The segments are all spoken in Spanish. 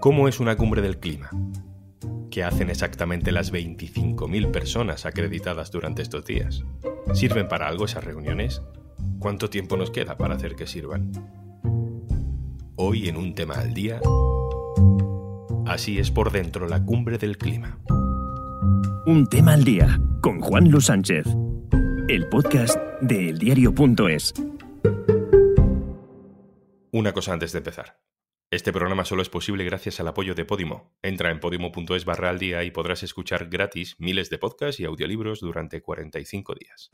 ¿Cómo es una cumbre del clima? ¿Qué hacen exactamente las 25.000 personas acreditadas durante estos días? ¿Sirven para algo esas reuniones? ¿Cuánto tiempo nos queda para hacer que sirvan? Hoy en un tema al día, así es por dentro la cumbre del clima. Un tema al día con Juan Luis Sánchez, el podcast de eldiario.es. Una cosa antes de empezar. Este programa solo es posible gracias al apoyo de Podimo. Entra en podimo.es barra al día y podrás escuchar gratis miles de podcasts y audiolibros durante 45 días.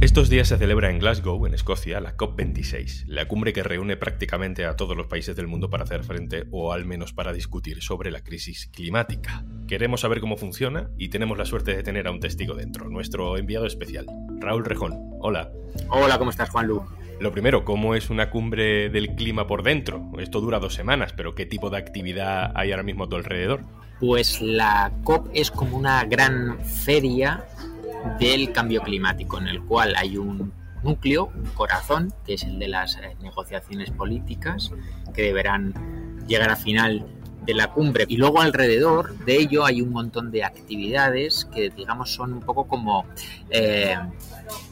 Estos días se celebra en Glasgow, en Escocia, la COP26, la cumbre que reúne prácticamente a todos los países del mundo para hacer frente, o al menos para discutir sobre la crisis climática. Queremos saber cómo funciona y tenemos la suerte de tener a un testigo dentro, nuestro enviado especial, Raúl Rejón. Hola. Hola, ¿cómo estás, Juan Lu? Lo primero, ¿cómo es una cumbre del clima por dentro? Esto dura dos semanas, pero ¿qué tipo de actividad hay ahora mismo a tu alrededor? Pues la COP es como una gran feria del cambio climático, en el cual hay un núcleo, un corazón, que es el de las eh, negociaciones políticas, que deberán llegar a final de la cumbre. Y luego alrededor de ello hay un montón de actividades que, digamos, son un poco como eh,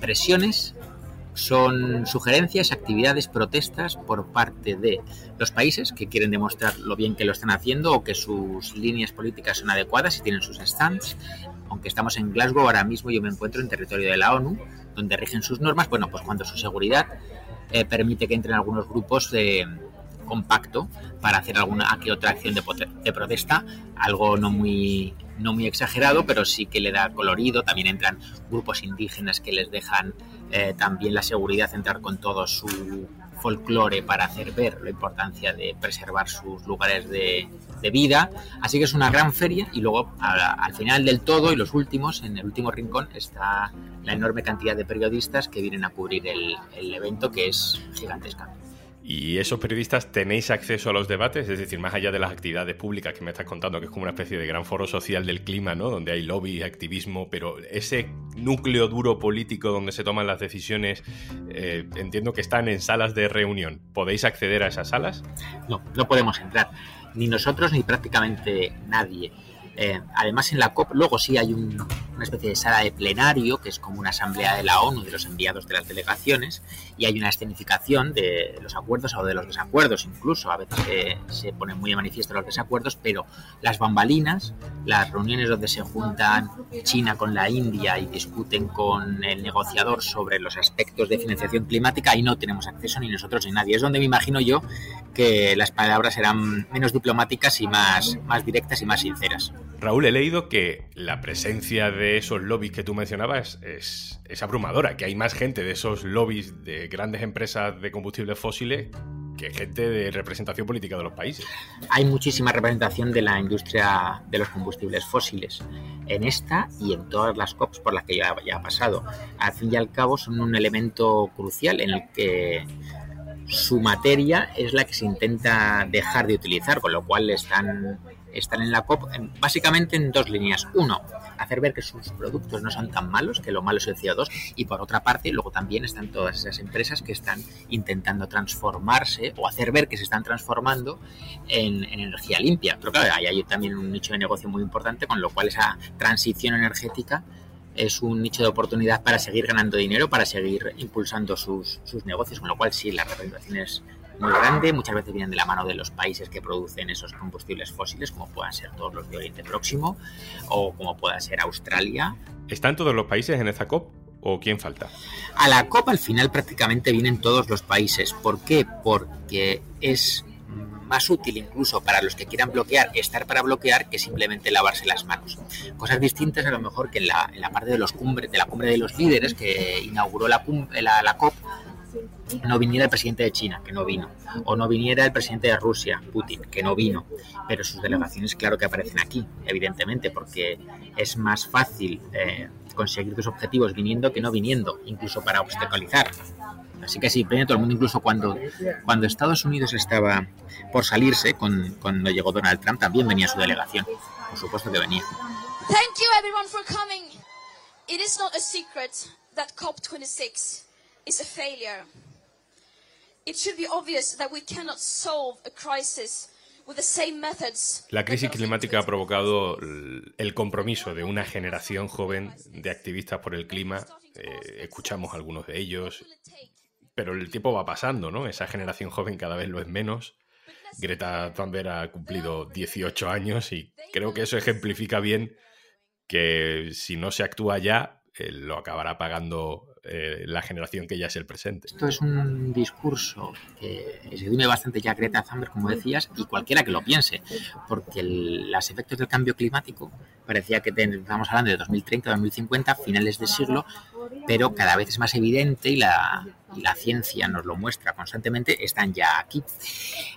presiones son sugerencias, actividades, protestas por parte de los países que quieren demostrar lo bien que lo están haciendo o que sus líneas políticas son adecuadas y tienen sus stands. Aunque estamos en Glasgow, ahora mismo yo me encuentro en territorio de la ONU, donde rigen sus normas, bueno, pues cuando su seguridad eh, permite que entren algunos grupos de compacto para hacer alguna que otra acción de, de protesta, algo no muy no muy exagerado, pero sí que le da colorido. También entran grupos indígenas que les dejan eh, también la seguridad entrar con todo su folclore para hacer ver la importancia de preservar sus lugares de, vida. Así que es una gran feria y luego al final del todo y los últimos, en el último rincón, está la enorme cantidad de periodistas que vienen a cubrir el, el evento que es gigantesca. ¿Y esos periodistas tenéis acceso a los debates? Es decir, más allá de las actividades públicas que me estás contando, que es como una especie de gran foro social del clima, ¿no? Donde hay lobby, activismo, pero ese núcleo duro político donde se toman las decisiones, eh, entiendo que están en salas de reunión. ¿Podéis acceder a esas salas? No, no podemos entrar. Ni nosotros ni prácticamente nadie. Eh, además, en la COP luego sí hay una especie de sala de plenario, que es como una asamblea de la ONU de los enviados de las delegaciones, y hay una escenificación de los acuerdos o de los desacuerdos incluso. A veces se ponen muy de manifiesto los desacuerdos, pero las bambalinas, las reuniones donde se juntan China con la India y discuten con el negociador sobre los aspectos de financiación climática, ahí no tenemos acceso ni nosotros ni nadie. Es donde me imagino yo que las palabras serán menos diplomáticas y más, más directas y más sinceras. Raúl, he leído que la presencia de esos lobbies que tú mencionabas es, abrumadora, que hay más gente de esos lobbies de grandes empresas de combustibles fósiles que gente de representación política de los países. Hay muchísima representación de la industria de los combustibles fósiles en esta y en todas las COPs por las que ya, ya ha pasado. Al fin y al cabo son un elemento crucial en el que su materia es la que se intenta dejar de utilizar, con lo cual están están en la COP básicamente en dos líneas. Uno, hacer ver que sus productos no son tan malos, que lo malo es el CO2. Y por otra parte, luego también están todas esas empresas que están intentando transformarse o hacer ver que se están transformando en, energía limpia. Pero claro, hay también un nicho de negocio muy importante, con lo cual esa transición energética es un nicho de oportunidad para seguir ganando dinero, para seguir impulsando sus, sus negocios, con lo cual sí, la representación es, muy grande, muchas veces vienen de la mano de los países que producen esos combustibles fósiles, como puedan ser todos los de Oriente Próximo o como pueda ser Australia. ¿Están todos los países en esta COP? ¿O quién falta? A la COP al final prácticamente vienen todos los países. ¿Por qué? Porque es más útil incluso para los que quieran bloquear estar para bloquear que simplemente lavarse las manos. Cosas distintas a lo mejor que en la, en la parte de los cumbres, de la cumbre de los líderes que inauguró la, la, la COP, no viniera el presidente de China, que no vino, o no viniera el presidente de Rusia, Putin, que no vino, pero sus delegaciones claro que aparecen aquí, evidentemente, porque es más fácil eh, conseguir tus objetivos viniendo que no viniendo, incluso para obstaculizar. Así que sí, viene todo el mundo, incluso cuando, cuando Estados Unidos estaba por salirse, con, cuando llegó Donald Trump, también venía su delegación. Por supuesto que venía. Thank you everyone for coming. It is not a secret that COP26 is a failure. La crisis climática ha provocado el compromiso de una generación joven de activistas por el clima. Eh, escuchamos algunos de ellos, pero el tiempo va pasando, ¿no? Esa generación joven cada vez lo es menos. Greta Thunberg ha cumplido 18 años y creo que eso ejemplifica bien que si no se actúa ya, eh, lo acabará pagando eh, la generación que ya es el presente. Esto es un discurso que se dime bastante ya Greta Thunberg, como decías, y cualquiera que lo piense, porque los efectos del cambio climático parecía que estamos hablando de 2030, 2050, finales del siglo, pero cada vez es más evidente y la, la ciencia nos lo muestra constantemente, están ya aquí.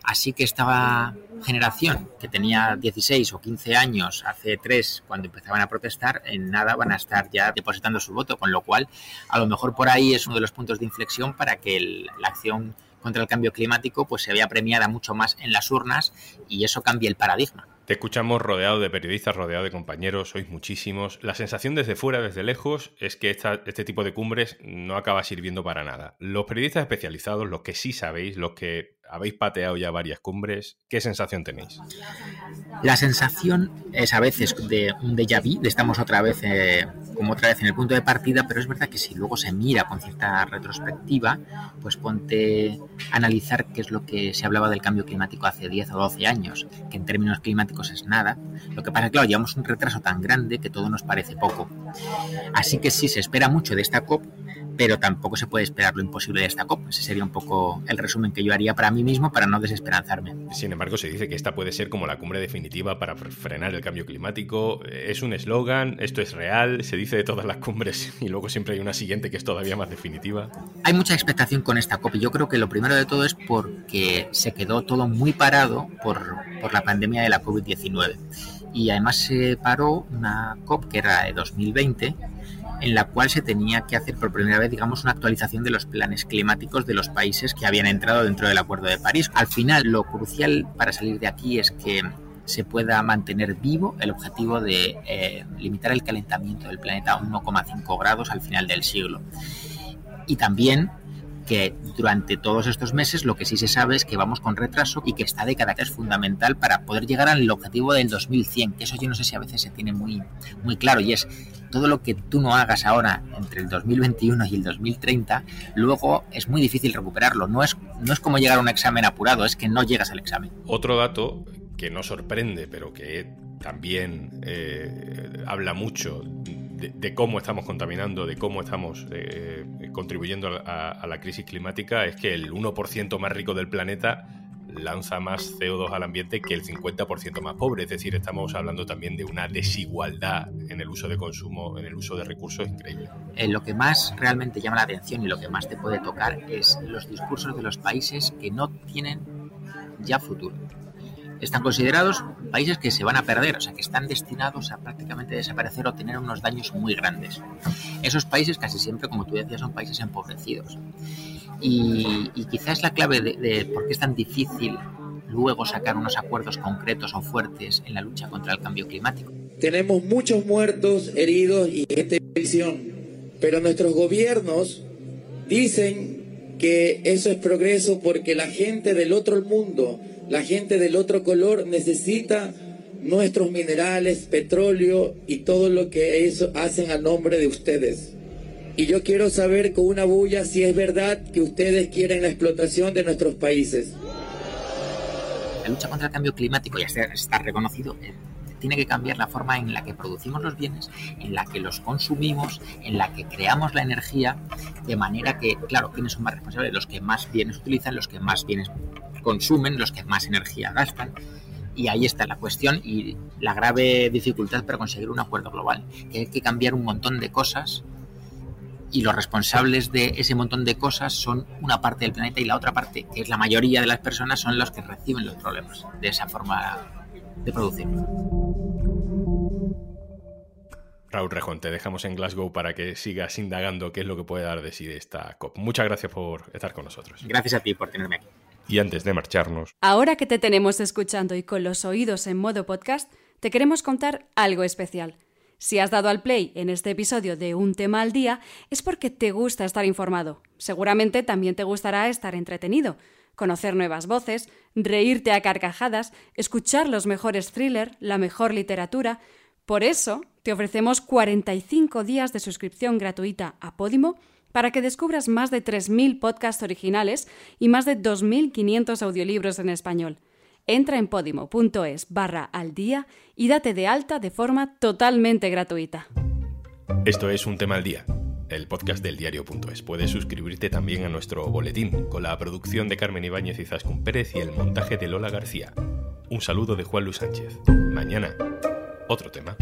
Así que esta generación que tenía 16 o 15 años hace tres cuando empezaban a protestar, en nada van a estar ya depositando su voto, con lo cual a lo mejor por ahí es uno de los puntos de inflexión para que la acción contra el cambio climático pues se vea premiada mucho más en las urnas y eso cambie el paradigma. Te escuchamos rodeado de periodistas, rodeado de compañeros, sois muchísimos. La sensación desde fuera, desde lejos, es que este tipo de cumbres no acaba sirviendo para nada. Los periodistas especializados, los que sí sabéis, los que habéis pateado ya varias cumbres, ¿qué sensación tenéis? La sensación es a veces de un déjà vu, de estamos otra vez eh, como otra vez en el punto de partida, pero es verdad que si luego se mira con cierta retrospectiva, pues ponte a analizar qué es lo que se hablaba del cambio climático hace 10 o 12 años, que en términos climáticos es nada. Lo que pasa es que, claro, llevamos un retraso tan grande que todo nos parece poco. Así que sí, se espera mucho de esta COP, pero tampoco se puede esperar lo imposible de esta COP. Ese sería un poco el resumen que yo haría para mí mismo para no desesperanzarme. Sin embargo, se dice que esta puede ser como la cumbre definitiva para frenar el cambio climático. Es un eslogan, esto es real, se dice de todas las cumbres y luego siempre hay una siguiente que es todavía más definitiva. Hay mucha expectación con esta COP y yo creo que lo primero de todo es porque se quedó todo muy parado por, por la pandemia de la COVID-19. Y además se paró una COP que era de 2020 en la cual se tenía que hacer por primera vez, digamos, una actualización de los planes climáticos de los países que habían entrado dentro del Acuerdo de París. Al final, lo crucial para salir de aquí es que se pueda mantener vivo el objetivo de eh, limitar el calentamiento del planeta a 1,5 grados al final del siglo. Y también que durante todos estos meses lo que sí se sabe es que vamos con retraso y que esta década es fundamental para poder llegar al objetivo del 2100, que eso yo no sé si a veces se tiene muy, muy claro y es todo lo que tú no hagas ahora entre el 2021 y el 2030, luego es muy difícil recuperarlo. No es, no es como llegar a un examen apurado, es que no llegas al examen. Otro dato que no sorprende, pero que también eh, habla mucho de, cómo estamos contaminando, de cómo estamos eh, contribuyendo a, la crisis climática, es que el 1% más rico del planeta lanza más CO2 al ambiente que el 50% más pobre. Es decir, estamos hablando también de una desigualdad en el uso de consumo, en el uso de recursos increíble. Eh, lo que más realmente llama la atención y lo que más te puede tocar es los discursos de los países que no tienen ya futuro están considerados países que se van a perder, o sea, que están destinados a prácticamente desaparecer o tener unos daños muy grandes. Esos países casi siempre, como tú decías, son países empobrecidos. Y, quizás la clave de, por qué es tan difícil luego sacar unos acuerdos concretos o fuertes en la lucha contra el cambio climático. Tenemos muchos muertos, heridos y gente visión, pero nuestros gobiernos dicen que eso es progreso porque la gente del otro mundo la gente del otro color necesita nuestros minerales, petróleo y todo lo que eso hacen a nombre de ustedes. Y yo quiero saber con una bulla si es verdad que ustedes quieren la explotación de nuestros países. La lucha contra el cambio climático ya está reconocido. Eh, tiene que cambiar la forma en la que producimos los bienes, en la que los consumimos, en la que creamos la energía, de manera que, claro, ¿quiénes son más responsables? Los que más bienes utilizan, los que más bienes consumen, los que más energía gastan. Y ahí está la cuestión y la grave dificultad para conseguir un acuerdo global. Que hay que cambiar un montón de cosas y los responsables de ese montón de cosas son una parte del planeta y la otra parte, que es la mayoría de las personas, son los que reciben los problemas de esa forma de producir. Raúl Rejón, te dejamos en Glasgow para que sigas indagando qué es lo que puede dar de sí esta COP. Muchas gracias por estar con nosotros. Gracias a ti por tenerme aquí. Y antes de marcharnos. Ahora que te tenemos escuchando y con los oídos en modo podcast, te queremos contar algo especial. Si has dado al play en este episodio de Un tema al día, es porque te gusta estar informado. Seguramente también te gustará estar entretenido, conocer nuevas voces, reírte a carcajadas, escuchar los mejores thrillers, la mejor literatura. Por eso, te ofrecemos 45 días de suscripción gratuita a Podimo para que descubras más de 3.000 podcasts originales y más de 2.500 audiolibros en español. Entra en podimo.es barra al día y date de alta de forma totalmente gratuita. Esto es Un tema al día, el podcast del diario.es. Puedes suscribirte también a nuestro boletín, con la producción de Carmen Ibáñez y Zascun Pérez y el montaje de Lola García. Un saludo de Juan Luis Sánchez. Mañana, otro tema.